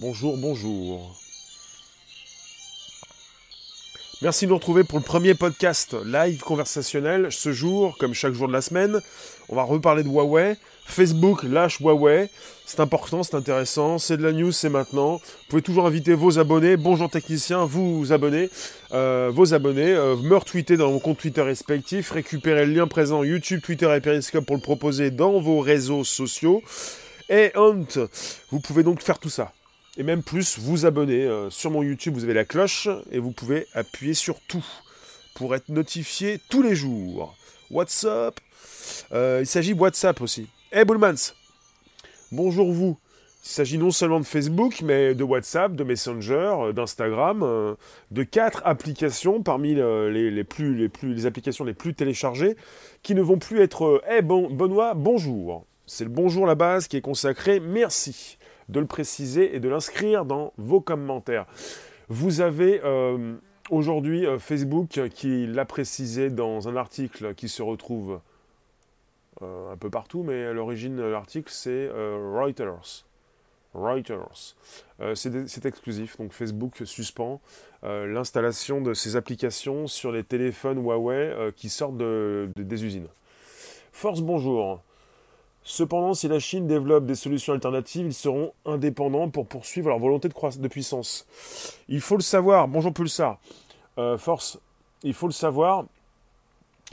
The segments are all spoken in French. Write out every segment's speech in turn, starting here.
Bonjour, bonjour. Merci de nous retrouver pour le premier podcast live conversationnel. Ce jour, comme chaque jour de la semaine, on va reparler de Huawei. Facebook lâche Huawei. C'est important, c'est intéressant. C'est de la news, c'est maintenant. Vous pouvez toujours inviter vos abonnés. Bonjour techniciens, vous abonnez. Euh, vos abonnés. Euh, me retweeter dans vos comptes Twitter respectifs. Récupérer le lien présent YouTube, Twitter et Periscope pour le proposer dans vos réseaux sociaux. Et Hunt, vous pouvez donc faire tout ça et même plus, vous abonner. Euh, sur mon YouTube, vous avez la cloche et vous pouvez appuyer sur tout pour être notifié tous les jours. WhatsApp. Euh, il s'agit WhatsApp aussi. Hey Bullmans, bonjour vous. Il s'agit non seulement de Facebook, mais de WhatsApp, de Messenger, euh, d'Instagram, de quatre applications parmi les, plus, les, plus, les applications les plus téléchargées qui ne vont plus être Hey bon, Benoît, bonjour. C'est le bonjour la base qui est consacré. Merci de le préciser et de l'inscrire dans vos commentaires. Vous avez euh, aujourd'hui euh, Facebook qui l'a précisé dans un article qui se retrouve euh, un peu partout, mais à l'origine de l'article c'est Reuters. Reuters. c'est exclusif, donc Facebook suspend l'installation de ces applications sur les téléphones Huawei qui sortent des usines. Force bonjour. Cependant, si la Chine développe des solutions alternatives, ils seront indépendants pour poursuivre leur volonté de, de puissance. Il faut le savoir, bonjour Pulsar, euh, Force, il faut le savoir,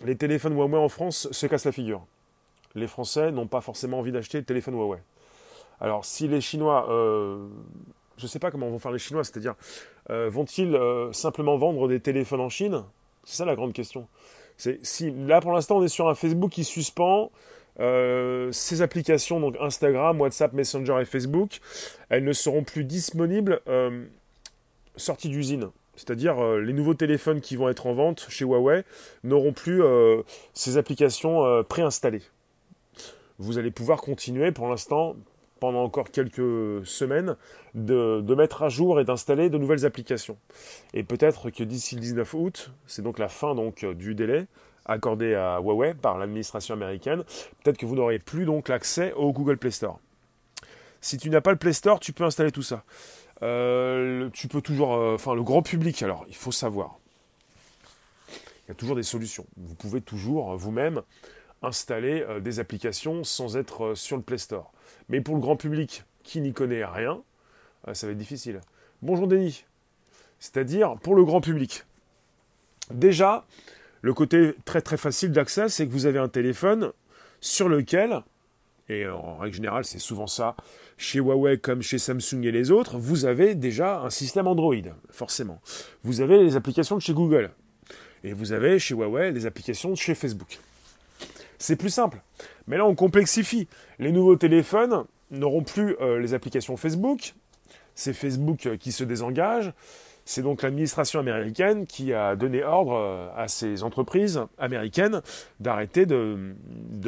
les téléphones Huawei en France se cassent la figure. Les Français n'ont pas forcément envie d'acheter de téléphone Huawei. Alors, si les Chinois, euh, je ne sais pas comment vont faire les Chinois, c'est-à-dire, euh, vont-ils simplement vendre des téléphones en Chine? C'est ça la grande question. Si là pour l'instant on est sur un Facebook qui suspend, euh, ces applications, donc Instagram, WhatsApp, Messenger et Facebook, elles ne seront plus disponibles euh, sorties d'usine. C'est-à-dire euh, les nouveaux téléphones qui vont être en vente chez Huawei n'auront plus ces applications préinstallées. Vous allez pouvoir continuer pour l'instant, pendant encore quelques semaines, de, de mettre à jour et d'installer de nouvelles applications. Et peut-être que d'ici le 19 août, c'est donc la fin donc, du délai, accordé à Huawei par l'administration américaine, peut-être que vous n'aurez plus donc l'accès au Google Play Store. Si tu n'as pas le Play Store, tu peux installer tout ça. Euh, tu peux toujours, euh, enfin le grand public, alors il faut savoir. Il y a toujours des solutions. Vous pouvez toujours vous-même installer euh, des applications sans être sur le Play Store. Mais pour le grand public qui n'y connaît rien, ça va être difficile. Bonjour Denis. C'est-à-dire pour le grand public. Déjà, le côté très très facile d'accès, c'est que vous avez un téléphone sur lequel, et en règle générale c'est souvent ça, chez Huawei comme chez Samsung et les autres, vous avez déjà un système Android, forcément. Vous avez les applications de chez Google. Et vous avez chez Huawei les applications de chez Facebook. C'est plus simple. Mais là, on complexifie. Les nouveaux téléphones n'auront plus euh, les applications Facebook. C'est Facebook euh, qui se désengage. C'est donc l'administration américaine qui a donné ordre euh, à ces entreprises américaines d'arrêter de,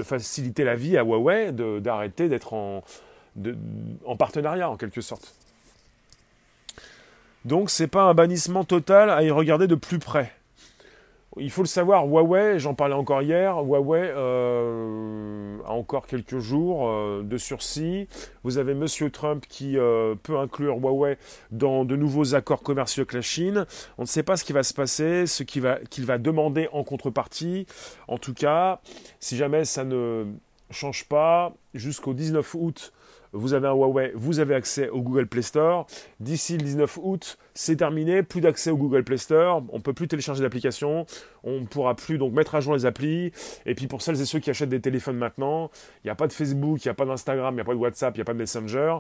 faciliter la vie à Huawei, d'arrêter d'être en, en partenariat en quelque sorte. Donc c'est pas un bannissement total à y regarder de plus près. Il faut le savoir, Huawei, j'en parlais encore hier, Huawei euh, a encore quelques jours euh, de sursis. Vous avez M. Trump qui euh, peut inclure Huawei dans de nouveaux accords commerciaux avec la Chine. On ne sait pas ce qui va se passer, ce qu'il va demander en contrepartie. En tout cas, si jamais ça ne change pas, jusqu'au 19 août, vous avez un Huawei, vous avez accès au Google Play Store. D'ici le 19 août, c'est terminé, plus d'accès au Google Play Store, on ne peut plus télécharger d'applications, on ne pourra plus donc mettre à jour les applis. Et puis pour celles et ceux qui achètent des téléphones maintenant, il n'y a pas de Facebook, il n'y a pas d'Instagram, il n'y a pas de WhatsApp, il n'y a pas de Messenger.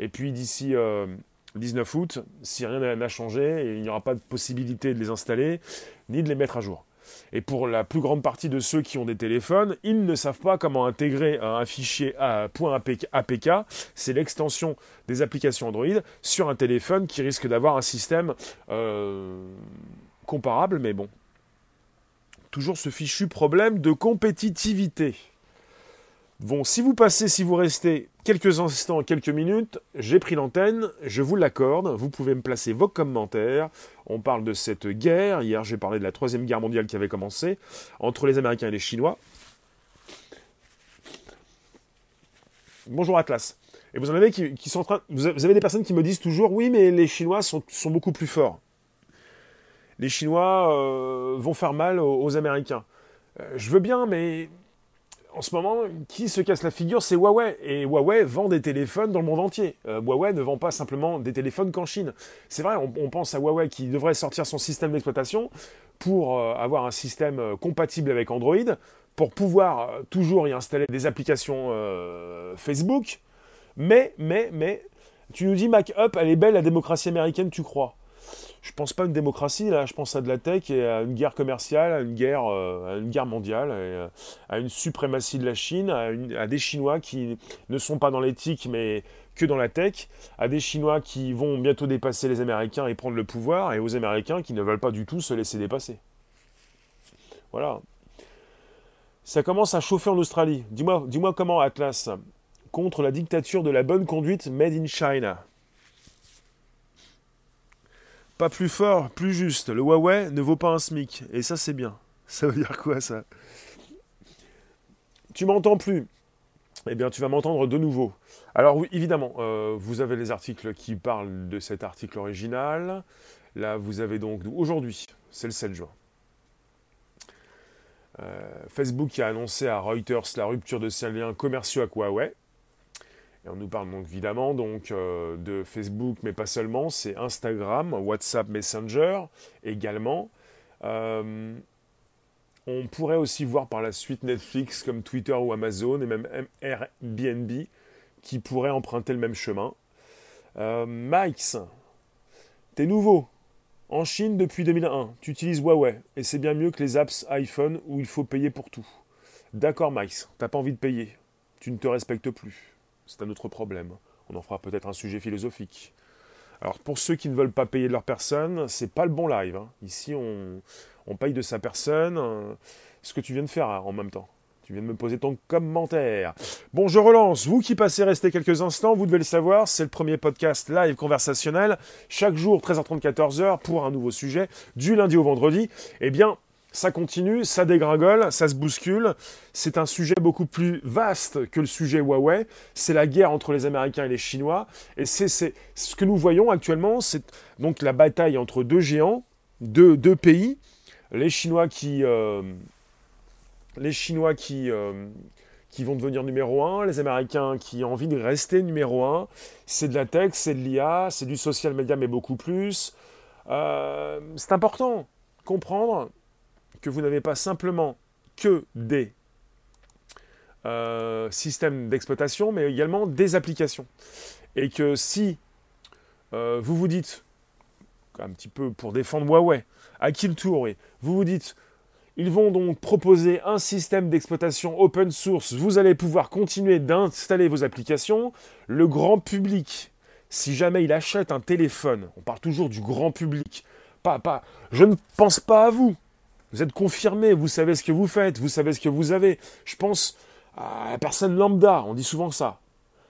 Et puis d'ici le euh, 19 août, si rien n'a changé, il n'y aura pas de possibilité de les installer ni de les mettre à jour. Et pour la plus grande partie de ceux qui ont des téléphones, ils ne savent pas comment intégrer un fichier .apk, c'est l'extension des applications Android, sur un téléphone qui risque d'avoir un système euh, comparable, mais bon. Toujours ce fichu problème de compétitivité. Bon, si vous passez, si vous restez quelques instants, quelques minutes, j'ai pris l'antenne, je vous l'accorde, vous pouvez me placer vos commentaires. On parle de cette guerre, hier j'ai parlé de la troisième guerre mondiale qui avait commencé entre les Américains et les Chinois. Bonjour Atlas. Et vous en avez qui, sont en train. Vous avez des personnes qui me disent toujours oui, mais les Chinois sont, beaucoup plus forts. Les Chinois euh, vont faire mal aux, Américains. Euh, je veux bien, mais en ce moment, qui se casse la figure, c'est Huawei. Et Huawei vend des téléphones dans le monde entier. Euh, Huawei ne vend pas simplement des téléphones qu'en Chine. C'est vrai, on, pense à Huawei qui devrait sortir son système d'exploitation pour avoir un système compatible avec Android, pour pouvoir toujours y installer des applications Facebook, mais, mais, mais, tu nous dis, Mac Up, elle est belle, la démocratie américaine, tu crois? Je pense pas à une démocratie, là, je pense à de la tech et à une guerre commerciale, à une guerre, euh, mondiale, euh, à une suprématie de la Chine, à, des Chinois qui ne sont pas dans l'éthique mais que dans la tech, à des Chinois qui vont bientôt dépasser les Américains et prendre le pouvoir, et aux Américains qui ne veulent pas du tout se laisser dépasser. Voilà. Ça commence à chauffer en Australie. Dis-moi dis comment, Atlas contre la dictature de la bonne conduite made in China. Pas plus fort, plus juste. Le Huawei ne vaut pas un SMIC. Et ça, c'est bien. Ça veut dire quoi, ça? Tu m'entends plus Eh bien, tu vas m'entendre de nouveau. Alors, évidemment, euh, vous avez les articles qui parlent de cet article original. Là, vous avez donc aujourd'hui, c'est le 7 juin. Euh, Facebook qui a annoncé à Reuters la rupture de ses liens commerciaux avec Huawei. Et on nous parle donc évidemment donc, euh, de Facebook, mais pas seulement, c'est Instagram, WhatsApp Messenger également. Euh, on pourrait aussi voir par la suite Netflix comme Twitter ou Amazon et même Airbnb qui pourraient emprunter le même chemin. Euh, Mike, t'es nouveau. En Chine depuis 2001, tu utilises Huawei et c'est bien mieux que les apps iPhone où il faut payer pour tout. D'accord Mike, t'as pas envie de payer. Tu ne te respectes plus c'est un autre problème. On en fera peut-être un sujet philosophique. Alors pour ceux qui ne veulent pas payer de leur personne, c'est pas le bon live. Hein. Ici, on, paye de sa personne. Euh, ce que tu viens de faire hein, en même temps. Tu viens de me poser ton commentaire. Bon, je relance. Vous qui passez rester quelques instants, vous devez le savoir, c'est le premier podcast live conversationnel. Chaque jour, 13h30, 14h, pour un nouveau sujet, du lundi au vendredi. Eh bien, ça continue, ça dégringole, ça se bouscule. C'est un sujet beaucoup plus vaste que le sujet Huawei. C'est la guerre entre les Américains et les Chinois. Et c'est ce que nous voyons actuellement, c'est donc la bataille entre deux géants, deux, pays. Les Chinois qui, euh, les Chinois qui, euh, qui vont devenir numéro un, les Américains qui ont envie de rester numéro un. C'est de la tech, c'est de l'IA, c'est du social media, mais beaucoup plus. Euh, c'est important comprendre que vous n'avez pas simplement que des euh, systèmes d'exploitation, mais également des applications. Et que si euh, vous vous dites, un petit peu pour défendre Huawei, à qui le tour, vous vous dites, ils vont donc proposer un système d'exploitation open source, vous allez pouvoir continuer d'installer vos applications, le grand public, si jamais il achète un téléphone, on parle toujours du grand public, pas, je ne pense pas à vous, vous êtes confirmé, vous savez ce que vous faites, vous savez ce que vous avez. Je pense à la personne lambda, on dit souvent ça.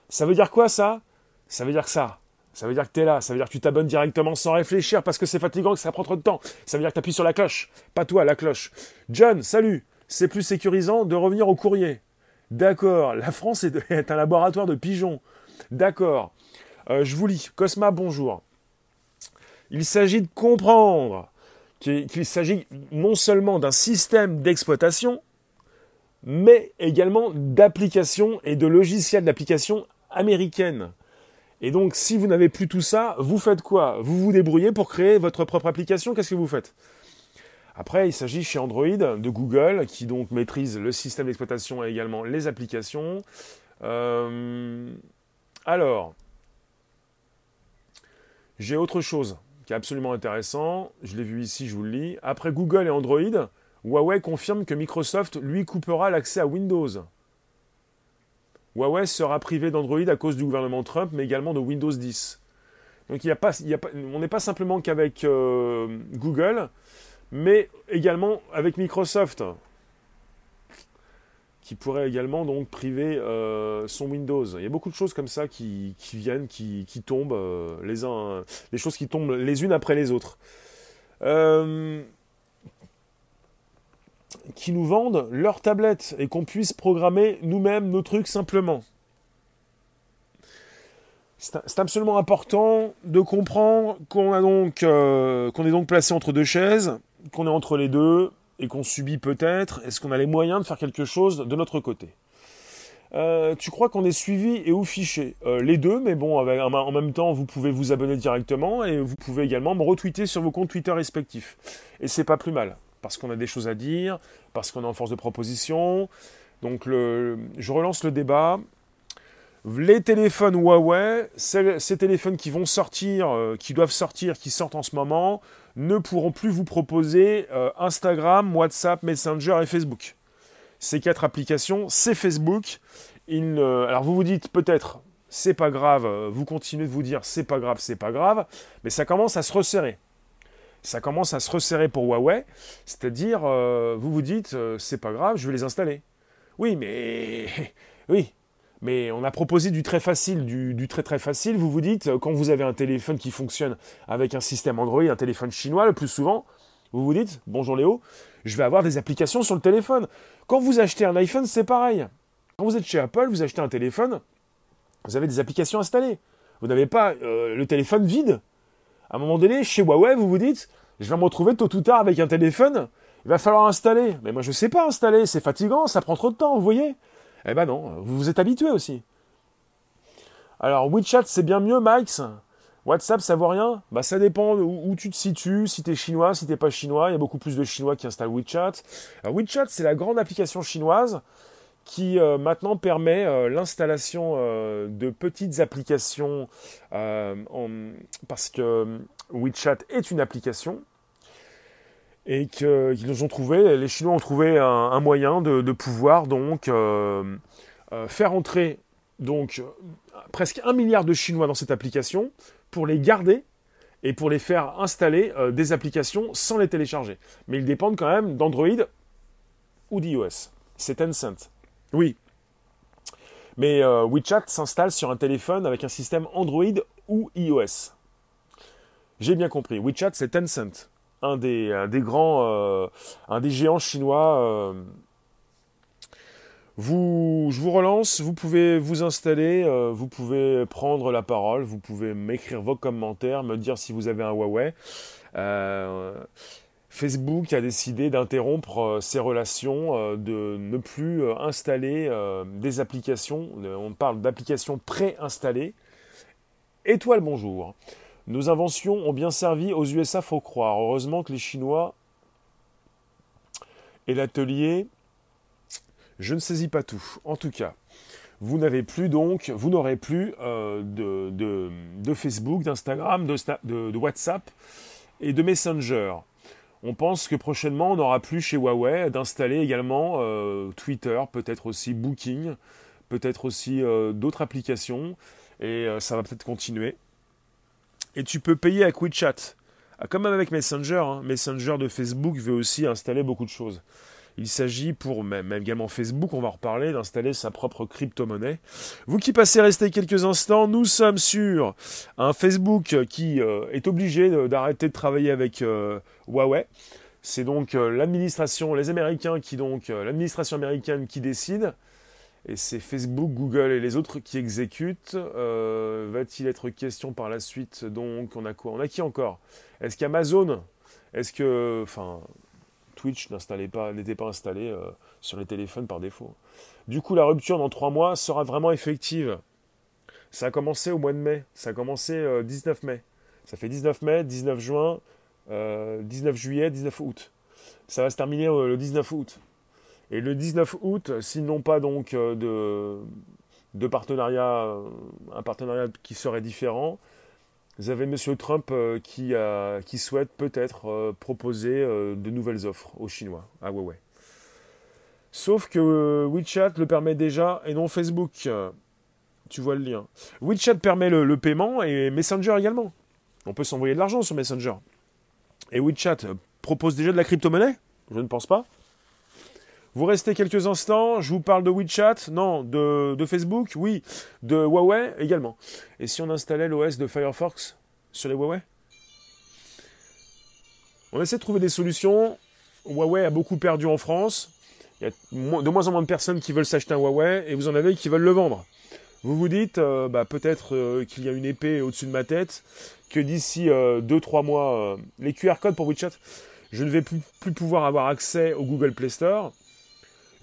Ça veut dire quoi ça? Ça veut dire que ça. Ça veut dire que tu là, ça veut dire que tu t'abonnes directement sans réfléchir parce que c'est fatigant, que ça prend trop de temps. Ça veut dire que tu appuies sur la cloche. Pas toi, la cloche. John, salut. C'est plus sécurisant de revenir au courrier. D'accord. La France est, un laboratoire de pigeons. D'accord. Euh, je vous lis. Cosma, bonjour. Il s'agit de comprendre qu'il s'agit non seulement d'un système d'exploitation, mais également d'applications et de logiciels d'application américaines. Et donc, si vous n'avez plus tout ça, vous faites quoi? Vous vous débrouillez pour créer votre propre application? Qu'est-ce que vous faites? Après, il s'agit chez Android de Google, qui donc maîtrise le système d'exploitation et également les applications. Euh, alors, j'ai autre chose qui est absolument intéressant. Je l'ai vu ici, je vous le lis. Après Google et Android, Huawei confirme que Microsoft lui coupera l'accès à Windows. Huawei sera privé d'Android à cause du gouvernement Trump, mais également de Windows 10. Donc il y a pas, on n'est pas simplement qu'avec euh, Google, mais également avec Microsoft qui pourrait également donc priver euh, son Windows. Il y a beaucoup de choses comme ça qui, viennent, qui, tombent, euh, les uns, les choses qui tombent les unes après les autres. Euh, qui nous vendent leurs tablettes et qu'on puisse programmer nous-mêmes nos trucs simplement. c'est absolument important de comprendre qu'on est donc placé entre deux chaises, qu'on est entre les deux et qu'on subit peut-être. Est-ce qu'on a les moyens de faire quelque chose de notre côté? Euh, tu crois qu'on est suivi et ou fiché? Euh, Les deux, mais bon, en même temps, vous pouvez vous abonner directement et vous pouvez également me retweeter sur vos comptes Twitter respectifs. Et c'est pas plus mal, parce qu'on a des choses à dire, parce qu'on est en force de proposition. Donc je relance le débat les téléphones Huawei, ces téléphones qui vont sortir, euh, qui doivent sortir, qui sortent en ce moment, ne pourront plus vous proposer euh, Instagram, WhatsApp, Messenger et Facebook. Ces quatre applications, c'est Facebook. alors vous vous dites peut-être, c'est pas grave, vous continuez de vous dire c'est pas grave, c'est pas grave, mais ça commence à se resserrer. Ça commence à se resserrer pour Huawei, c'est-à-dire euh, vous vous dites c'est pas grave, je vais les installer. Oui, mais oui, mais on a proposé du très facile, du, très très facile. Vous vous dites, euh, quand vous avez un téléphone qui fonctionne avec un système Android, un téléphone chinois le plus souvent, vous vous dites, bonjour Léo, je vais avoir des applications sur le téléphone. Quand vous achetez un iPhone, c'est pareil. Quand vous êtes chez Apple, vous achetez un téléphone, vous avez des applications installées. Vous n'avez pas euh, le téléphone vide. À un moment donné, chez Huawei, vous vous dites, je vais me retrouver tôt ou tard avec un téléphone, il va falloir installer. Mais moi, je ne sais pas installer, c'est fatigant, ça prend trop de temps, vous voyez. Eh ben non, vous vous êtes habitué aussi. Alors WeChat c'est bien mieux, Max? WhatsApp ça vaut rien? Bah ça dépend où, tu te situes, si t'es chinois, si t'es pas chinois, il y a beaucoup plus de chinois qui installent WeChat. Alors, WeChat c'est la grande application chinoise qui euh, maintenant permet euh, l'installation euh, de petites applications parce que WeChat est une application et qu'ils ont trouvé, les Chinois ont trouvé un, moyen de, pouvoir donc euh, euh, faire entrer presque un milliard de Chinois dans cette application pour les garder et pour les faire installer euh, des applications sans les télécharger. Mais ils dépendent quand même d'Android ou d'iOS. C'est Tencent. Oui. Mais WeChat s'installe sur un téléphone avec un système Android ou iOS. J'ai bien compris. WeChat, c'est Tencent un des, grands, euh, un des géants chinois. Euh. Vous, je vous relance, vous pouvez vous installer, euh, vous pouvez prendre la parole, vous pouvez m'écrire vos commentaires, me dire si vous avez un Huawei. Facebook a décidé d'interrompre ses relations, de ne plus installer des applications. On parle d'applications préinstallées. Étoile, bonjour. Nos inventions ont bien servi aux USA, faut croire. Heureusement que les Chinois et l'atelier, je ne saisis pas tout. En tout cas, vous n'avez plus donc, vous n'aurez plus euh, de, Facebook, d'Instagram, de, WhatsApp et de Messenger. On pense que prochainement, on n'aura plus chez Huawei d'installer également euh, Twitter, peut-être aussi Booking, peut-être aussi euh, d'autres applications, et ça va peut-être continuer. Et tu peux payer avec WeChat. Ah, comme avec Messenger, hein. Messenger de Facebook veut aussi installer beaucoup de choses. Il s'agit pour même, également Facebook, on va en reparler, d'installer sa propre crypto-monnaie. Vous qui passez rester quelques instants, nous sommes sur un Facebook qui euh, est obligé d'arrêter de travailler avec euh, Huawei. C'est donc euh, l'administration, les Américains qui donc, l'administration américaine qui décide et c'est Facebook, Google et les autres qui exécutent. Euh, va-t-il être question par la suite Donc, on a quoi? On a qui encore? Est-ce qu'Amazon? Est-ce que. Enfin, Twitch n'était pas installé euh, sur les téléphones par défaut? Du coup, la rupture dans trois mois sera vraiment effective. Ça a commencé au mois de mai. Ça a commencé 19 euh, mai. Ça fait 19 mai, 19 juin, 19 juillet, 19 août. Ça va se terminer le 19 août. Et le 19 août, s'ils n'ont pas donc euh, de, partenariat, euh, un partenariat qui serait différent, vous avez M. Trump euh, qui, souhaite peut-être proposer de nouvelles offres aux Chinois, à Huawei. Sauf que WeChat le permet déjà et non Facebook. Tu vois le lien. WeChat permet le, le paiement et Messenger également. On peut s'envoyer de l'argent sur Messenger. Et WeChat propose déjà de la crypto-monnaie? Je ne pense pas. Vous restez quelques instants, je vous parle de WeChat, non, de, Facebook, oui, de Huawei également. Et si on installait l'OS de Firefox sur les Huawei? On essaie de trouver des solutions. Huawei a beaucoup perdu en France. Il y a de moins en moins de personnes qui veulent s'acheter un Huawei et vous en avez qui veulent le vendre. Vous vous dites, euh, bah, peut-être euh, qu'il y a une épée au-dessus de ma tête, que d'ici 2-3 mois, les QR codes pour WeChat, je ne vais plus, pouvoir avoir accès au Google Play Store.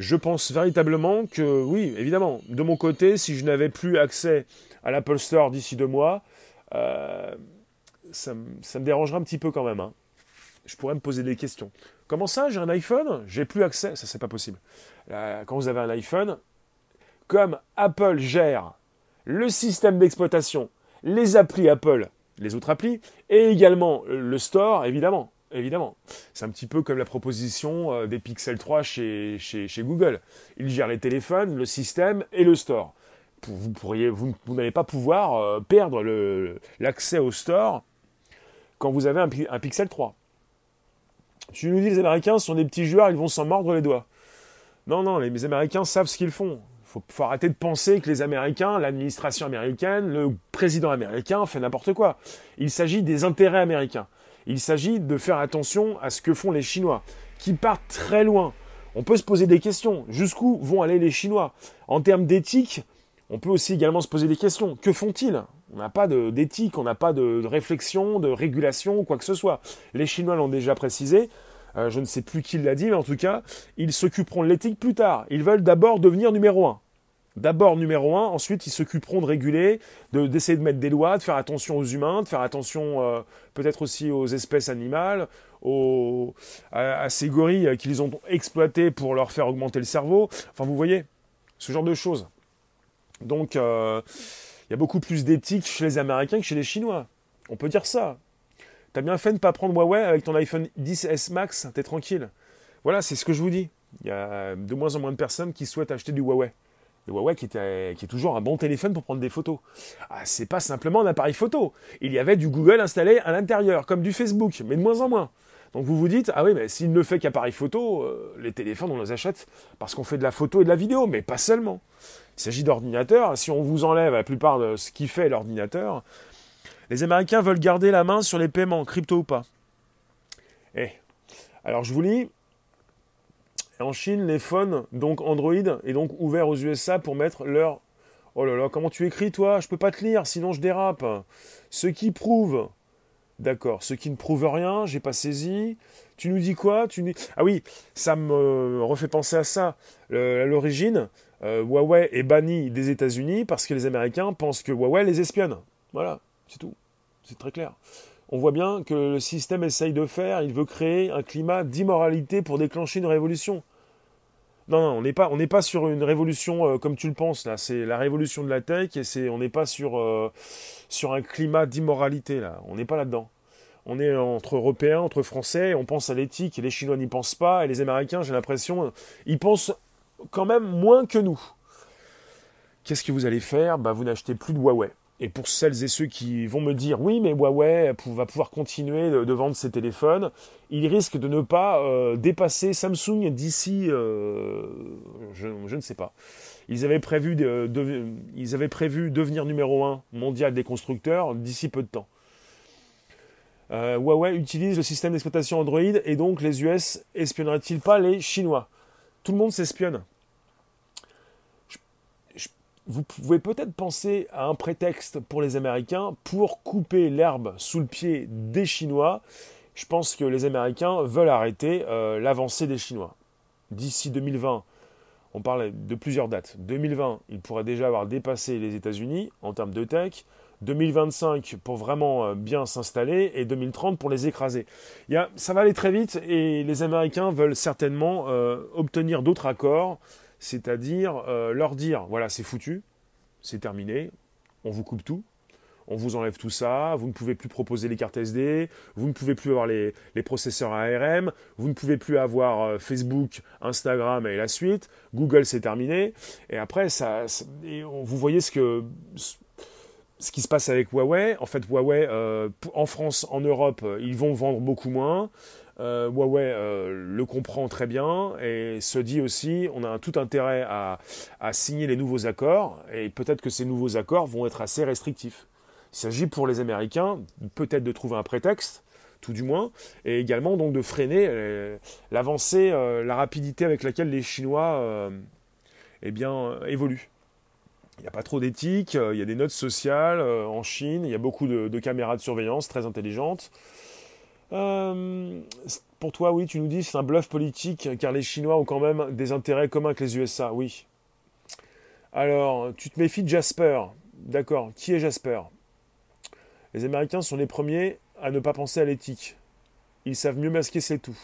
Je pense véritablement que, oui, évidemment, de mon côté, si je n'avais plus accès à l'Apple Store d'ici deux mois, ça, me dérangerait un petit peu quand même. Hein. Je pourrais me poser des questions. Comment ça, j'ai un iPhone, j'ai plus accès? Ça, c'est pas possible. quand vous avez un iPhone, comme Apple gère le système d'exploitation, les applis Apple, les autres applis, et également le store, évidemment. Évidemment. C'est un petit peu comme la proposition euh, des Pixel 3 chez, Google. Ils gèrent les téléphones, le système et le store. Vous, n'allez pas pouvoir euh, perdre l'accès au store quand vous avez un, un Pixel 3. Tu nous dis les Américains sont des petits joueurs, ils vont s'en mordre les doigts. Non, non, les Américains savent ce qu'ils font. Il faut, arrêter de penser que les Américains, l'administration américaine, le président américain fait n'importe quoi. Il s'agit des intérêts américains. Il s'agit de faire attention à ce que font les Chinois, qui partent très loin. On peut se poser des questions. Jusqu'où vont aller les Chinois? En termes d'éthique, on peut aussi également se poser des questions. Que font-ils? On n'a pas d'éthique, on n'a pas de, réflexion, de régulation, quoi que ce soit. Les Chinois l'ont déjà précisé. Euh, je ne sais plus qui l'a dit, mais en tout cas, ils s'occuperont de l'éthique plus tard. Ils veulent d'abord devenir numéro un. D'abord numéro un, ensuite ils s'occuperont de réguler, d'essayer de, mettre des lois, de faire attention aux humains, de faire attention euh, peut-être aussi aux espèces animales, aux, à, ces gorilles qu'ils ont exploités pour leur faire augmenter le cerveau. Enfin vous voyez, ce genre de choses. Donc, euh, il y a beaucoup plus d'éthique chez les Américains que chez les Chinois. On peut dire ça. T'as bien fait de ne pas prendre Huawei avec ton iPhone 10S Max, t'es tranquille. Voilà, c'est ce que je vous dis. Il y a de moins en moins de personnes qui souhaitent acheter du Huawei. Le Huawei qui, est toujours un bon téléphone pour prendre des photos. Ah, c'est pas simplement un appareil photo. Il y avait du Google installé à l'intérieur, comme du Facebook, mais de moins en moins. Donc vous vous dites, ah oui, mais s'il ne fait qu'appareil photo, euh, les téléphones, on les achète parce qu'on fait de la photo et de la vidéo, mais pas seulement. Il s'agit d'ordinateurs. Si on vous enlève la plupart de ce qui fait l'ordinateur, les Américains veulent garder la main sur les paiements, crypto ou pas. Eh, alors je vous lis. En Chine, les phones, donc Android, est donc ouvert aux USA pour mettre leur... Oh là là, comment tu écris toi? Je peux pas te lire, sinon je dérape. Ce qui prouve D'accord. Ce qui ne prouve rien, j'ai pas saisi. Tu nous dis quoi? Tu Ah oui, ça me refait penser à ça. à l'origine, euh, Huawei est banni des États-Unis parce que les Américains pensent que Huawei les espionne. Voilà, c'est tout. C'est très clair. On voit bien que le système essaye de faire, il veut créer un climat d'immoralité pour déclencher une révolution. Non, on n'est pas, on n'est pas sur une révolution euh, comme tu le penses là. C'est la révolution de la tech et c'est, on n'est pas sur euh, sur un climat d'immoralité là. On n'est pas là-dedans. On est entre Européens, entre Français. On pense à l'éthique les Chinois n'y pensent pas et les Américains, j'ai l'impression, ils pensent quand même moins que nous. Qu'est-ce que vous allez faire? Bah, vous n'achetez plus de Huawei. Et pour celles et ceux qui vont me dire oui, mais Huawei va pouvoir continuer de, vendre ses téléphones, il risque de ne pas euh, dépasser Samsung d'ici, euh, je, ne sais pas. Ils avaient prévu, ils devenir numéro un mondial des constructeurs d'ici peu de temps. Euh, Huawei utilise le système d'exploitation Android et donc les US espionneraient-ils pas les Chinois? Tout le monde s'espionne vous pouvez peut-être penser à un prétexte pour les Américains pour couper l'herbe sous le pied des Chinois. Je pense que les Américains veulent arrêter euh, l'avancée des Chinois. D'ici 2020, on parle de plusieurs dates. 2020, ils pourraient déjà avoir dépassé les États-Unis en termes de tech. 2025 pour vraiment euh, bien s'installer et 2030 pour les écraser. Ça va aller très vite et les Américains veulent certainement euh, obtenir d'autres accords c'est-à-dire euh, leur dire voilà, c'est foutu, c'est terminé, on vous coupe tout, on vous enlève tout ça, vous ne pouvez plus proposer les cartes SD, vous ne pouvez plus avoir les, processeurs ARM, vous ne pouvez plus avoir euh, Facebook, Instagram et la suite, Google c'est terminé, et après ça, vous voyez ce qui se passe avec Huawei, en fait Huawei euh, en France, en Europe, ils vont vendre beaucoup moins. Euh, Huawei euh, le comprend très bien et se dit aussi on a tout intérêt à, signer les nouveaux accords et peut-être que ces nouveaux accords vont être assez restrictifs. Il s'agit pour les Américains peut-être de trouver un prétexte, tout du moins, et également donc de freiner euh, l'avancée, la rapidité avec laquelle les Chinois eh bien, évoluent. Il n'y a pas trop d'éthique, il y a des notes sociales en Chine, il y a beaucoup de, caméras de surveillance très intelligentes. Pour toi, oui, tu nous dis c'est un bluff politique car les Chinois ont quand même des intérêts communs avec les USA, oui. Alors, tu te méfies de Jasper. D'accord, qui est Jasper? Les Américains sont les premiers à ne pas penser à l'éthique. Ils savent mieux masquer c'est tout.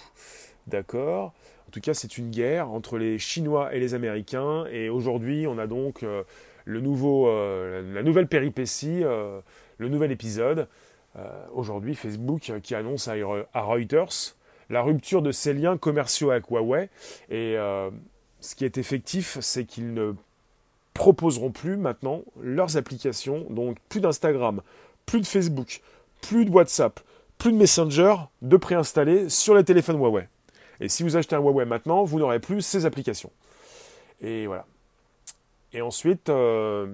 D'accord. En tout cas, c'est une guerre entre les Chinois et les Américains. Et aujourd'hui, on a donc euh, le nouveau, euh, la nouvelle péripétie, euh, le nouvel épisode. Aujourd'hui, Facebook qui annonce à, Reuters la rupture de ses liens commerciaux avec Huawei. Et ce qui est effectif, c'est qu'ils ne proposeront plus maintenant leurs applications, donc plus d'Instagram, plus de Facebook, plus de WhatsApp, plus de Messenger de préinstaller sur les téléphones Huawei. Et si vous achetez un Huawei maintenant, vous n'aurez plus ces applications. Et voilà. Et ensuite, euh,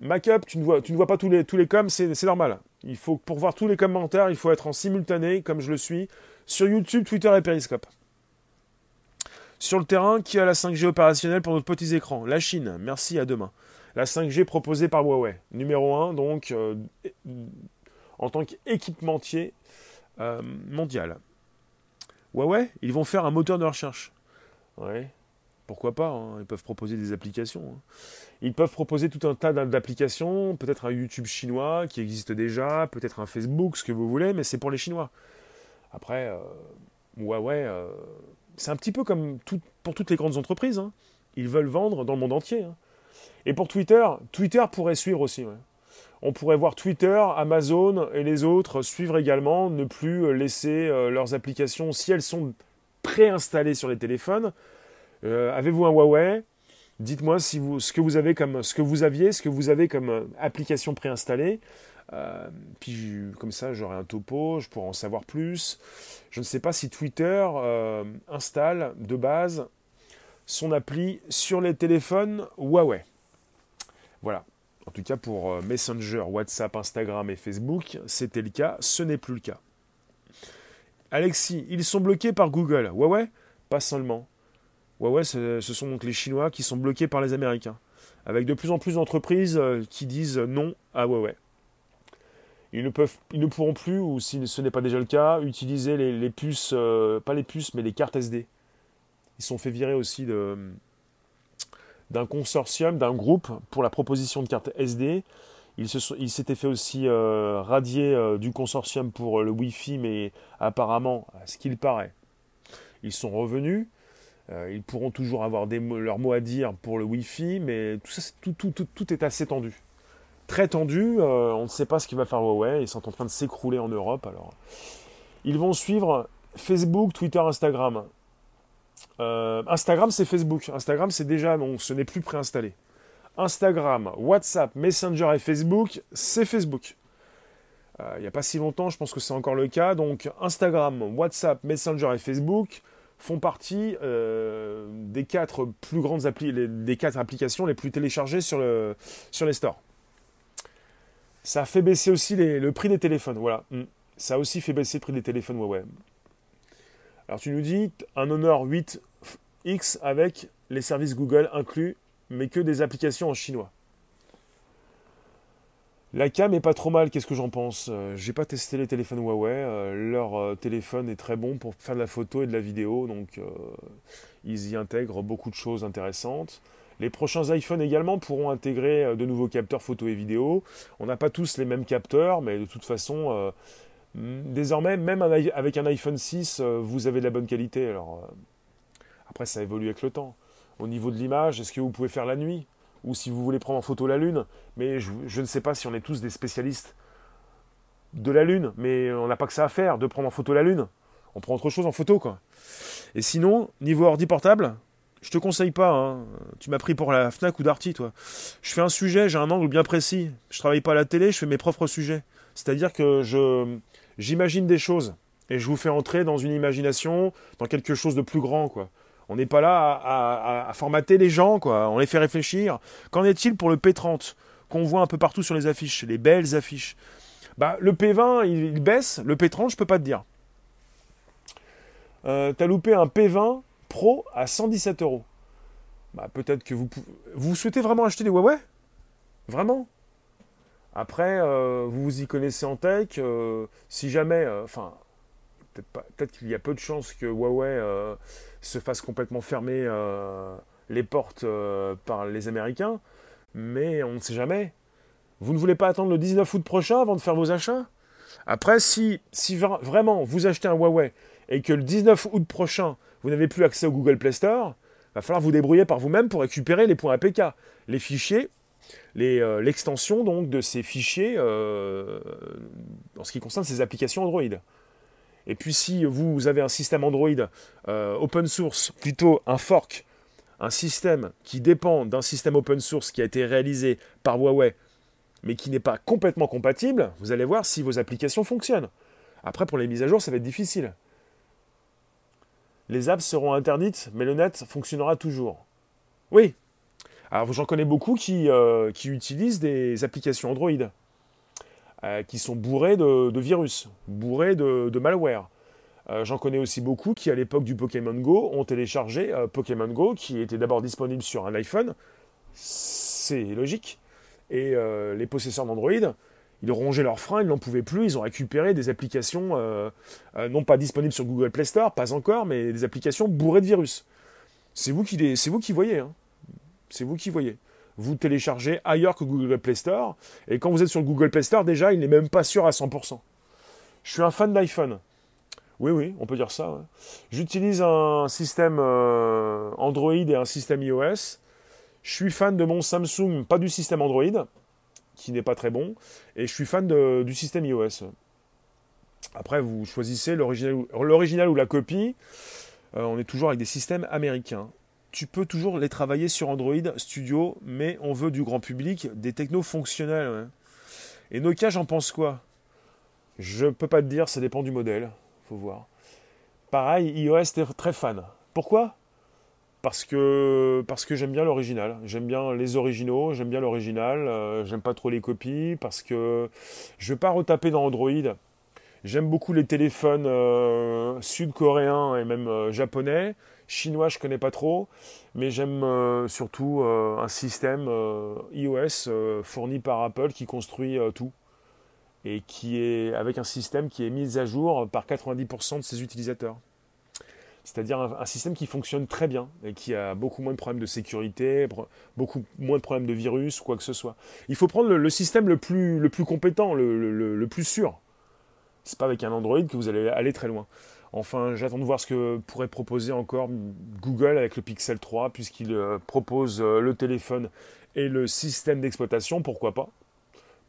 Macup, tu ne vois, vois pas tous les, tous les coms, c'est normal. Il faut, pour voir tous les commentaires, il faut être en simultané, comme je le suis, sur YouTube, Twitter et Periscope. Sur le terrain, qui a la 5G opérationnelle pour notre petits écrans? La Chine. Merci, à demain. La 5G proposée par Huawei. Numéro 1, donc, euh, en tant qu'équipementier euh, mondial. Huawei, ils vont faire un moteur de recherche. Pourquoi pas, hein. ils peuvent proposer des applications. Hein. Ils peuvent proposer tout un tas d'applications, peut-être un YouTube chinois qui existe déjà, peut-être un Facebook, ce que vous voulez, mais c'est pour les Chinois. Après, euh, Huawei, c'est un petit peu comme pour toutes les grandes entreprises. Hein. Ils veulent vendre dans le monde entier. Et pour Twitter, Twitter pourrait suivre aussi. On pourrait voir Twitter, Amazon et les autres suivre également, ne plus euh, laisser euh, leurs applications, si elles sont préinstallées sur les téléphones. Euh, avez-vous un Huawei? Dites-moi ce que vous avez comme aviez, ce que vous avez comme application préinstallée. Euh, puis comme ça, j'aurai un topo, je pourrai en savoir plus. Je ne sais pas si Twitter euh, installe de base son appli sur les téléphones Huawei. Voilà. En tout cas pour euh, Messenger, WhatsApp, Instagram et Facebook, c'était le cas, ce n'est plus le cas. Alexis, ils sont bloqués par Google. Huawei? Pas seulement. Huawei, ce sont donc les Chinois qui sont bloqués par les Américains. Avec de plus en plus d'entreprises qui disent non à Huawei. Ils ne, peuvent, ils ne pourront plus, ou si ce n'est pas déjà le cas, utiliser les, puces, euh, pas les puces, mais les cartes SD. Ils sont fait virer aussi d'un consortium, d'un groupe pour la proposition de cartes SD. Ils s'étaient fait aussi euh, radier euh, du consortium pour le Wi-Fi, mais apparemment, à ce qu'il paraît, ils sont revenus. Ils pourront toujours avoir leurs mots à dire pour le Wi-Fi, mais tout, est assez tendu très tendu. Euh, on ne sait pas ce qu'il va faire Huawei. Ils sont en train de s'écrouler en Europe. Alors, ils vont suivre Facebook, Twitter, Instagram. Euh, Instagram, c'est Facebook. Instagram, c'est déjà non, ce n'est plus préinstallé. Instagram, WhatsApp, Messenger et Facebook, c'est Facebook. Euh, il n'y a pas si longtemps, je pense que c'est encore le cas. Donc Instagram, WhatsApp, Messenger et Facebook font partie des quatre plus grandes appli des quatre applications les plus téléchargées sur, le, sur les stores. Ça fait baisser aussi le prix des téléphones. Voilà. Mm. Ça a aussi fait baisser le prix des téléphones Huawei. Alors tu nous dis un Honor 8X avec les services Google inclus, mais que des applications en chinois. La cam est pas trop mal, qu'est-ce que j'en pense euh, J'ai pas testé les téléphones Huawei, euh, leur euh, téléphone est très bon pour faire de la photo et de la vidéo, donc ils y intègrent beaucoup de choses intéressantes. Les prochains iPhones également pourront intégrer de nouveaux capteurs photo et vidéo. On n'a pas tous les mêmes capteurs, mais de toute façon, désormais, même avec un iPhone 6, euh, vous avez de la bonne qualité. Alors, après, ça évolue avec le temps. Au niveau de l'image, est-ce que vous pouvez faire la nuit? Ou si vous voulez prendre en photo la Lune Mais je, ne sais pas si on est tous des spécialistes de la Lune, mais on n'a pas que ça à faire, de prendre en photo la Lune. On prend autre chose en photo, quoi. Et sinon, niveau ordi portable, je te conseille pas. Hein. Tu m'as pris pour la Fnac ou Darty, toi. Je fais un sujet, j'ai un angle bien précis. Je travaille pas à la télé, je fais mes propres sujets. C'est-à-dire que je j'imagine des choses et je vous fais entrer dans une imagination, dans quelque chose de plus grand, quoi. On n'est pas là à, formater les gens, quoi. On les fait réfléchir. Qu'en est-il pour le P30 qu'on voit un peu partout sur les affiches, les belles affiches? Bah, le P20, il, baisse. Le P30, je peux pas te dire. Euh, T'as loupé un P20 Pro à 117 euros. Bah, peut-être que vous, vous souhaitez vraiment acheter des Huawei? Vraiment? Après, euh, vous vous y connaissez en tech. euh, si jamais, euh, enfin, peut-être qu'il y a peu de chances que Huawei euh, se fasse complètement fermer euh, les portes euh, par les Américains, mais on ne sait jamais. Vous ne voulez pas attendre le 19 août prochain avant de faire vos achats? Après, si, si vra- vraiment vous achetez un Huawei et que le 19 août prochain, vous n'avez plus accès au Google Play Store, va falloir vous débrouiller par vous-même pour récupérer les points APK, les fichiers, l'extension donc de ces fichiers en ce qui concerne ces applications Android. Et puis si vous avez un système Android euh, open source, plutôt un fork, un système qui dépend d'un système open source qui a été réalisé par Huawei, mais qui n'est pas complètement compatible, vous allez voir si vos applications fonctionnent. Après, pour les mises à jour, ça va être difficile. Les apps seront interdites, mais le net fonctionnera toujours. Oui. Alors j'en connais beaucoup qui, euh, qui utilisent des applications Android, euh, qui sont bourrées de, virus, bourrées de, malware. Euh, J'en connais aussi beaucoup qui, à l'époque du Pokémon Go, ont téléchargé euh, Pokémon Go, qui était d'abord disponible sur un iPhone. C'est logique. Et les possesseurs d'Android, ils rongeaient leurs freins, ils n'en pouvaient plus, ils ont récupéré des applications non pas disponibles sur Google Play Store, pas encore, mais des applications bourrées de virus. C'est vous qui vous qui voyez, hein. c'est vous qui voyez. Vous téléchargez ailleurs que Google Play Store, et quand vous êtes sur le Google Play Store, déjà, il n'est même pas sûr à 100%. Je suis un fan d'iPhone. Oui, oui, on peut dire ça. J'utilise un système euh, Android et un système iOS. Je suis fan de mon Samsung, pas du système Android, qui n'est pas très bon, et je suis fan du système iOS. Après, vous choisissez l'original ou- l'original ou la copie. Euh, on est toujours avec des systèmes américains. Tu peux toujours les travailler sur Android Studio, mais on veut du grand public des technos fonctionnels. Et Nokia, j'en pense quoi? Je peux pas te dire, ça dépend du modèle. Faut voir. Pareil, iOS est très fan. Pourquoi? Parce que, parce que j'aime bien l'original. J'aime bien les originaux, j'aime bien l'original, euh, j'aime pas trop les copies, parce que je vais pas retaper dans Android. J'aime beaucoup les téléphones euh, sud-coréens et même euh, japonais. Chinois, je connais pas trop, mais j'aime euh, surtout euh, un système euh, iOS fourni par Apple qui construit tout et qui est avec un système qui est mis à jour par 90% de ses utilisateurs. C'est-à-dire un, système qui fonctionne très bien et qui a beaucoup moins de problèmes de sécurité, beaucoup moins de problèmes de virus quoi que ce soit. Il faut prendre le, système le plus, compétent, le- le plus sûr. C'est pas avec un Android que vous allez aller très loin. Enfin, j'attends de voir ce que pourrait proposer encore Google avec le Pixel 3, puisqu'il euh, propose euh, le téléphone et le système d'exploitation, pourquoi pas,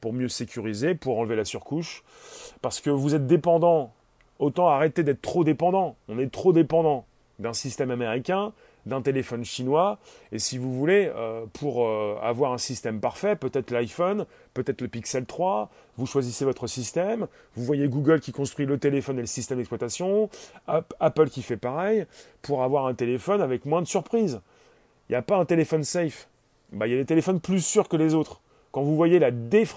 pour mieux sécuriser, pour enlever la surcouche. Parce que vous êtes dépendant, autant arrêter d'être trop dépendant. On est trop dépendant d'un système américain, d'un téléphone chinois, et si vous voulez, euh, pour euh, avoir un système parfait, peut-être l'iPhone, peut-être le Pixel 3, vous choisissez votre système, vous voyez Google qui construit le téléphone et le système d'exploitation, App- Apple qui fait pareil, pour avoir un téléphone avec moins de surprises. Il n'y a pas un téléphone safe. Bah, il y a des téléphones plus sûrs que les autres. Quand vous voyez la,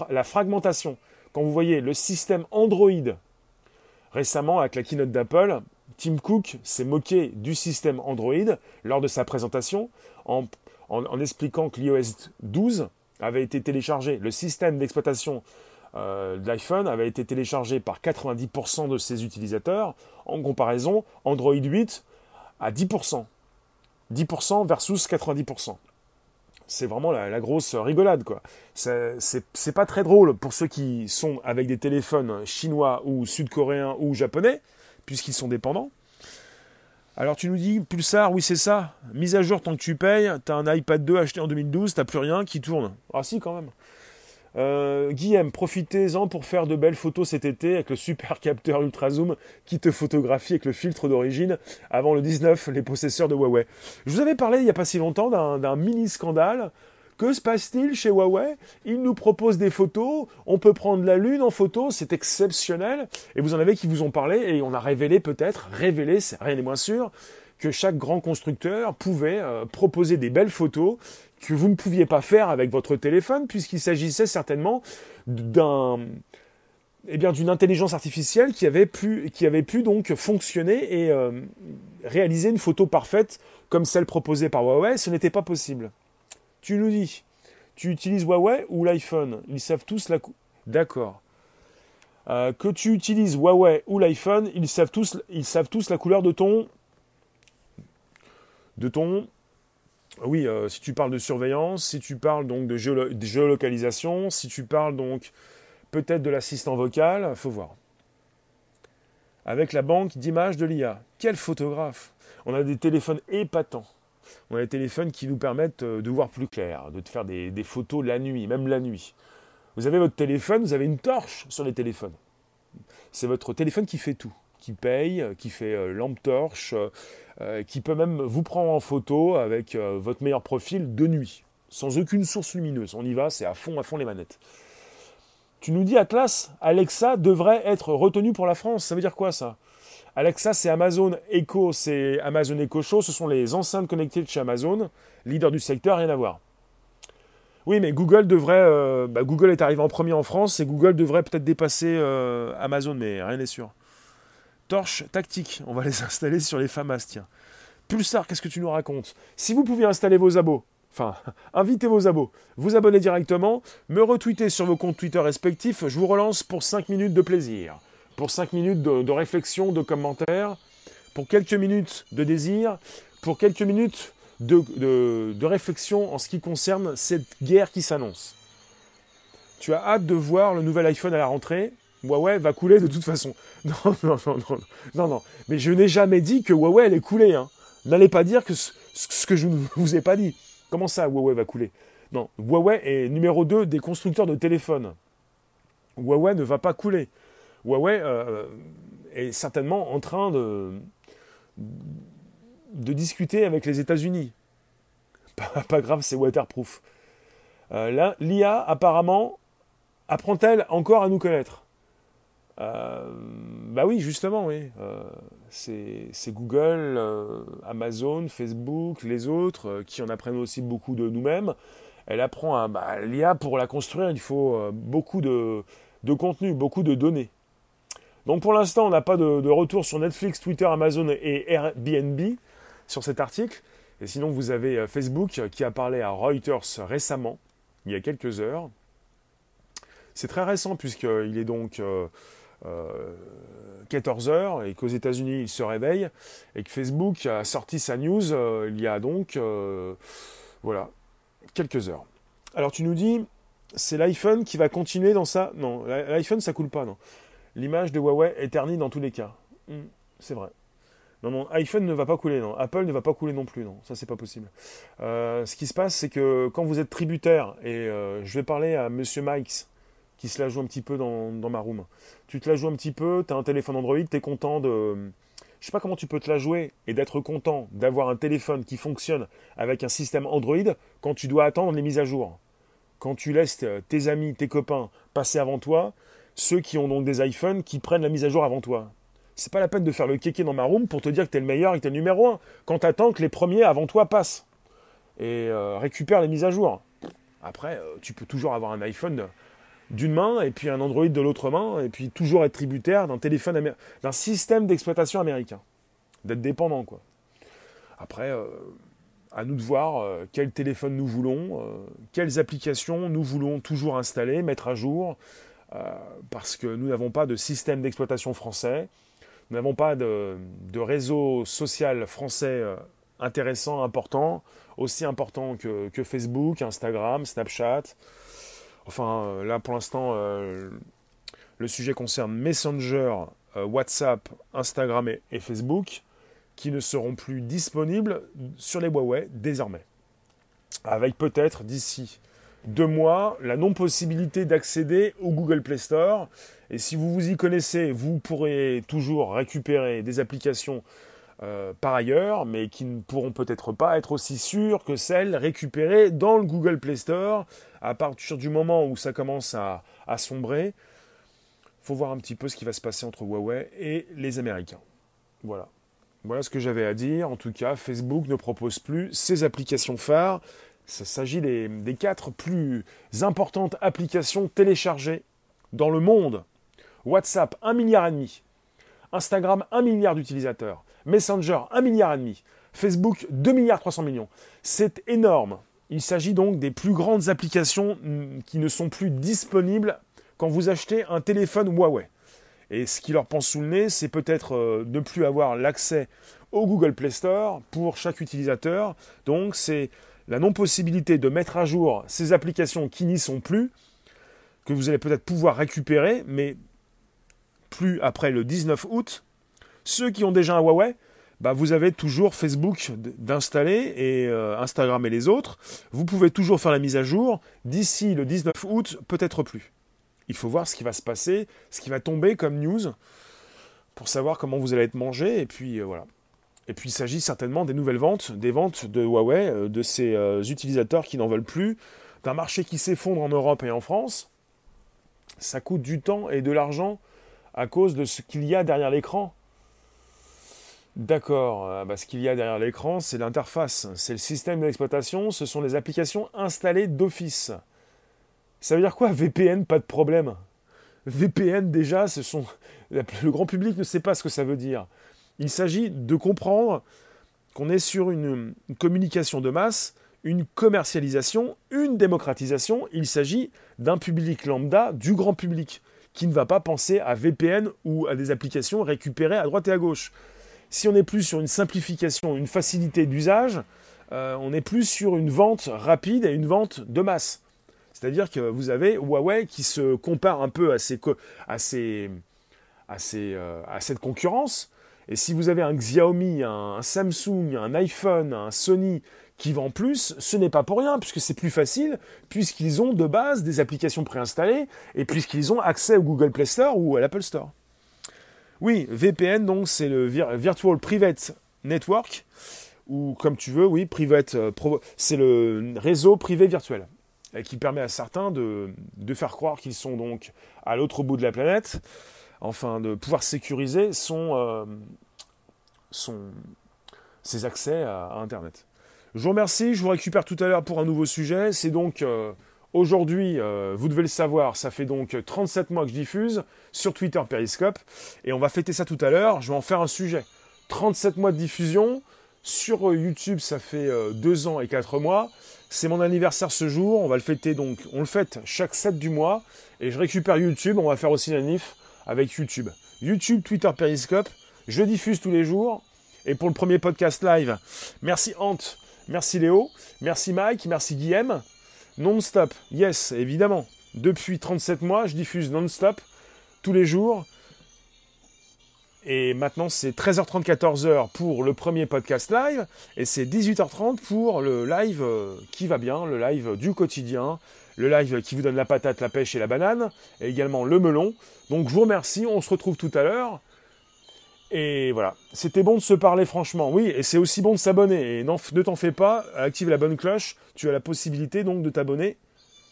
la fragmentation, quand vous voyez le système Android, récemment avec la keynote d'Apple, Tim Cook s'est moqué du système Android lors de sa présentation en, expliquant que l'iOS 12 avait été téléchargé, le système d'exploitation euh, de l'iPhone avait été téléchargé par 90% de ses utilisateurs, en comparaison Android 8 à 10%. 10% versus 90%. C'est vraiment la, grosse rigolade, quoi. C'est pas très drôle pour ceux qui sont avec des téléphones chinois ou sud-coréens ou japonais, puisqu'ils sont dépendants. Alors tu nous dis, Pulsar, oui c'est ça, mise à jour tant que tu payes, t'as un iPad 2 acheté en 2012, t'as plus rien qui tourne. Ah si quand même. Euh, Guillaume, profitez-en pour faire de belles photos cet été avec le super capteur ultra zoom qui te photographie avec le filtre d'origine avant le 19, les possesseurs de Huawei. Je vous avais parlé il n'y a pas si longtemps d'un d'un mini scandale. Que se passe-t-il chez Huawei? Ils nous proposent des photos, on peut prendre la lune en photo, c'est exceptionnel. Et vous en avez qui vous ont parlé et on a révélé peut-être, révélé, c'est rien n'est moins sûr, que chaque grand constructeur pouvait euh, proposer des belles photos que vous ne pouviez pas faire avec votre téléphone, puisqu'il s'agissait certainement d'un eh bien d'une intelligence artificielle qui avait pu donc fonctionner et euh, réaliser une photo parfaite comme celle proposée par Huawei, ce n'était pas possible. Tu nous dis, Tu utilises Huawei ou l'iPhone? Ils savent tous la... D'accord. Euh, que tu utilises Huawei ou l'iPhone, ils savent tous, la couleur de ton, de ton. Oui, euh, si tu parles de surveillance, si tu parles donc de, géolocalisation, si tu parles donc peut-être de l'assistant vocal, faut voir. Avec la banque d'images de l'IA, quel photographe? On a des téléphones épatants. On a des téléphones qui nous permettent euh, de voir plus clair, de faire des photos la nuit, même la nuit. Vous avez votre téléphone, vous avez une torche sur les téléphones. C'est votre téléphone qui fait tout, qui paye, qui fait euh, lampe torche, euh, qui peut même vous prendre en photo avec euh, votre meilleur profil de nuit, sans aucune source lumineuse. On y va, c'est à fond, à fond les manettes. Tu nous dis Atlas, Alexa devrait être retenu pour la France. Ça veut dire quoi ça? Alexa, c'est Amazon Echo, c'est Amazon Echo Show, ce sont les enceintes connectées de chez Amazon, leader du secteur, rien à voir. Oui, mais Google devrait. Euh, bah, Google est arrivé en premier en France et Google devrait peut-être dépasser euh, Amazon, mais rien n'est sûr. Torche tactique, on va les installer sur les FAMAS, tiens. Pulsar, qu'est-ce que tu nous racontes? Si vous pouviez installer vos abos, enfin, invitez vos abos, vous abonner directement, me retweeter sur vos comptes Twitter respectifs, je vous relance pour 5 minutes de plaisir, pour 5 minutes de, de réflexion, de commentaires, pour quelques minutes de désir, pour quelques minutes de, réflexion en ce qui concerne cette guerre qui s'annonce. Tu as hâte de voir le nouvel iPhone à la rentrée? Huawei va couler de toute façon. Non, non, non, non, non, non. Mais je n'ai jamais dit que Huawei allait couler. Hein. N'allez pas dire que ce, que je ne vous ai pas dit. Comment ça, Huawei va couler? Non, Huawei est numéro 2 des constructeurs de téléphones. Huawei ne va pas couler. Huawei euh, est certainement en train de, discuter avec les États-Unis. Pas, grave, c'est waterproof. Euh, l'IA, apparemment, apprend-elle encore à nous connaître? Euh, Bah oui, justement, oui. Euh, c'est Google, Amazon, Facebook, les autres qui en apprennent aussi beaucoup de nous-mêmes. Elle apprend à. Bah, L'IA, pour la construire, il faut beaucoup de contenu, beaucoup de données. Donc pour l'instant, on n'a pas de, retour sur Netflix, Twitter, Amazon et Airbnb sur cet article. Et sinon, vous avez euh, Facebook qui a parlé à Reuters récemment, il y a quelques heures. C'est très récent puisqu'il est donc 14 euh, euh, heures et qu'aux États-Unis il se réveille et que Facebook a sorti sa news il y a donc voilà quelques heures. Alors tu nous dis c'est l'iPhone qui va continuer dans ça Non, l'iPhone ça coule pas non? L'image de Huawei est ternie dans tous les cas. Hmm, c'est vrai. Non, non, iPhone ne va pas couler, non. Apple ne va pas couler non plus, non. Ça, c'est pas possible. Euh, ce qui se passe, c'est que quand vous êtes tributaire, et euh, je vais parler à Monsieur Mikes, qui se la joue un petit peu dans, ma room. Tu te la joues un petit peu, tu as un téléphone Android, tu es content de... Je sais pas comment tu peux te la jouer et d'être content d'avoir un téléphone qui fonctionne avec un système Android quand tu dois attendre les mises à jour. Quand tu laisses tes amis, tes copains passer avant toi, ceux qui ont donc des iPhones qui prennent la mise à jour avant toi c'est pas la peine de faire le kéké dans ma room pour te dire que tu es le meilleur et que tu es le numéro un. Quand tu attends que les premiers avant toi passent et euh, récupèrent les mises à jour. Après, euh, tu peux toujours avoir un iPhone d'une main et puis un Android de l'autre main et puis toujours être tributaire d'un téléphone d'un système d'exploitation américain, d'être dépendant quoi. Après, euh, à nous de voir quel téléphone nous voulons, quelles applications nous voulons toujours installer, mettre à jour, parce que nous n'avons pas de système d'exploitation français. Nous n'avons pas de, réseau social français euh, intéressant, important, aussi important que, Facebook, Instagram, Snapchat. Enfin, euh, là pour l'instant, euh, le sujet concerne Messenger, WhatsApp, Instagram et, Facebook, qui ne seront plus disponibles sur les Huawei désormais. Avec peut-être d'ici deux mois la non-possibilité d'accéder au Google Play Store et si vous vous y connaissez, vous pourrez toujours récupérer des applications euh, par ailleurs, mais qui ne pourront peut-être pas être aussi sûres que celles récupérées dans le Google Play Store. À partir du moment où ça commence à, à sombrer, faut voir un petit peu ce qui va se passer entre Huawei et les Américains. Voilà. Voilà ce que j'avais à dire. En tout cas, Facebook ne propose plus ses applications phares. Ça s'agit des, quatre plus importantes applications téléchargées dans le monde WhatsApp, 1 milliard et demi. Instagram, 1 milliard d'utilisateurs. Messenger, 1 milliard et demi. Facebook, 2 milliards 300 millions. C'est énorme. Il s'agit donc des plus grandes applications mm, qui ne sont plus disponibles quand vous achetez un téléphone Huawei. Et ce qui leur pense sous le nez, c'est peut-être euh, ne plus avoir l'accès au Google Play Store pour chaque utilisateur. Donc c'est la non-possibilité de mettre à jour ces applications qui n'y sont plus, que vous allez peut-être pouvoir récupérer, mais plus après le 19 août. Ceux qui ont déjà un Huawei, bah, vous avez toujours Facebook d'installer et euh, Instagram et les autres. Vous pouvez toujours faire la mise à jour. D'ici le 19 août, peut-être plus. Il faut voir ce qui va se passer, ce qui va tomber comme news pour savoir comment vous allez être mangé. Et puis euh, voilà. Et puis il s'agit certainement des nouvelles ventes, des ventes de Huawei, euh, de ces utilisateurs qui n'en veulent plus, d'un marché qui s'effondre en Europe et en France. Ça coûte du temps et de l'argent à cause de ce qu'il y a derrière l'écran. D'accord, euh, bah, ce qu'il y a derrière l'écran, c'est l'interface, c'est le système d'exploitation, ce sont les applications installées d'office. Ça veut dire quoi VPN, pas de problème? VPN déjà, ce sont le grand public ne sait pas ce que ça veut dire. Il s'agit de comprendre qu'on est sur une, communication de masse, une commercialisation, une démocratisation. Il s'agit d'un public lambda, du grand public, qui ne va pas penser à VPN ou à des applications récupérées à droite et à gauche si on est plus sur une simplification, une facilité d'usage, euh, on est plus sur une vente rapide et une vente de masse. C'est-à-dire que vous avez Huawei qui se compare un peu à, euh, à, cette concurrence. Et si vous avez un Xiaomi, un, Samsung, un iPhone, un Sony qui vend plus, ce n'est pas pour rien, puisque c'est plus facile, puisqu'ils ont de base des applications préinstallées et puisqu'ils ont accès au Google Play Store ou à l'Apple Store. Oui, VPN, donc c'est le Virtual Private Network, ou comme tu veux, oui, private, euh, c'est le réseau privé virtuel, et qui permet à certains de, faire croire qu'ils sont donc à l'autre bout de la planète, enfin de pouvoir sécuriser son, euh, son, ses accès à, Internet. Je vous remercie, je vous récupère tout à l'heure pour un nouveau sujet. C'est donc euh, Aujourd'hui, euh, vous devez le savoir, ça fait donc 37 mois que je diffuse sur Twitter Periscope et on va fêter ça tout à l'heure. Je vais en faire un sujet. 37 mois de diffusion sur YouTube, ça fait 2 euh, ans et 4 mois. C'est mon anniversaire ce jour. On va le fêter donc, on le fête chaque 7 du mois et je récupère YouTube. On va faire aussi la NIF avec YouTube. YouTube, Twitter, Periscope. Je diffuse tous les jours. Et pour le premier podcast live, merci Ant, merci Léo, merci Mike, merci Guillaume. Non-stop, yes, évidemment. Depuis 37 mois, je diffuse non-stop, tous les jours. Et maintenant, c'est 13h30, 14h pour le premier podcast live. Et c'est 18h30 pour le live euh, qui va bien, le live du quotidien, le live qui vous donne la patate, la pêche et la banane, et également le melon. Donc je vous remercie, on se retrouve tout à l'heure. Et voilà, c'était bon de se parler franchement, oui, et c'est aussi bon de s'abonner. Et ne t'en fais pas, active la bonne cloche, tu as la possibilité donc de t'abonner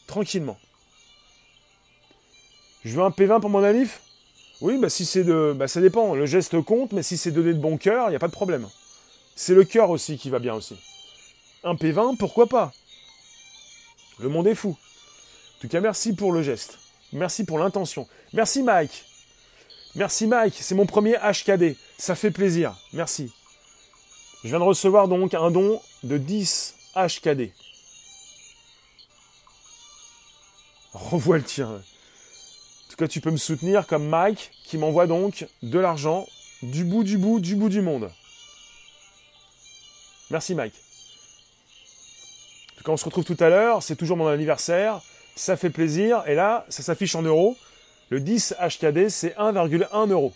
tranquillement. Je veux un P20 pour mon alif Oui, bah si c'est de. Bah ça dépend, le geste compte, mais si c'est donné de bon cœur, il n'y a pas de problème. C'est le cœur aussi qui va bien aussi. Un P20, pourquoi pas? Le monde est fou. En tout cas, merci pour le geste. Merci pour l'intention. Merci Mike. Merci Mike, c'est mon premier HKD. Ça fait plaisir. Merci. Je viens de recevoir donc un don de 10 HKD. Revois le tien. En tout cas, tu peux me soutenir comme Mike qui m'envoie donc de l'argent du bout du bout du bout du monde. Merci Mike. En tout cas, on se retrouve tout à l'heure. C'est toujours mon anniversaire. Ça fait plaisir. Et là, ça s'affiche en euros. Le 10 HKD, c'est 1,1 euro.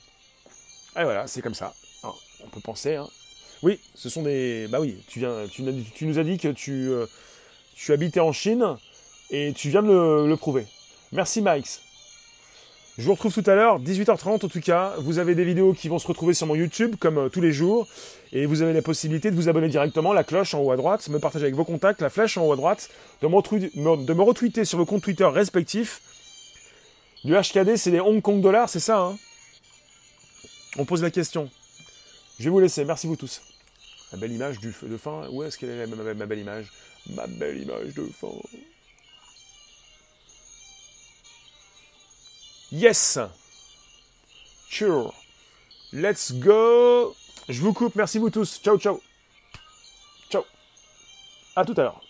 Et voilà, c'est comme ça. on peut penser. Hein. Oui, ce sont des. Bah oui, tu, viens, tu, nous as dit que tu, euh, tu habitais en Chine et tu viens de le, prouver. Merci, Mike. Je vous retrouve tout à l'heure, 18h30 en tout cas. Vous avez des vidéos qui vont se retrouver sur mon YouTube comme euh, tous les jours. Et vous avez la possibilité de vous abonner directement, la cloche en haut à droite, me partager avec vos contacts, la flèche en haut à droite, de me retweeter sur vos comptes Twitter respectifs du HKD, c'est des Hong Kong dollars, c'est ça, hein? On pose la question. Je vais vous laisser, merci vous tous. La belle image du, de fin, où est-ce qu'elle est, ma, belle image? Ma belle image de fin. Yes Sure Let's go Je vous coupe, merci vous tous. Ciao, ciao. Ciao. À tout à l'heure.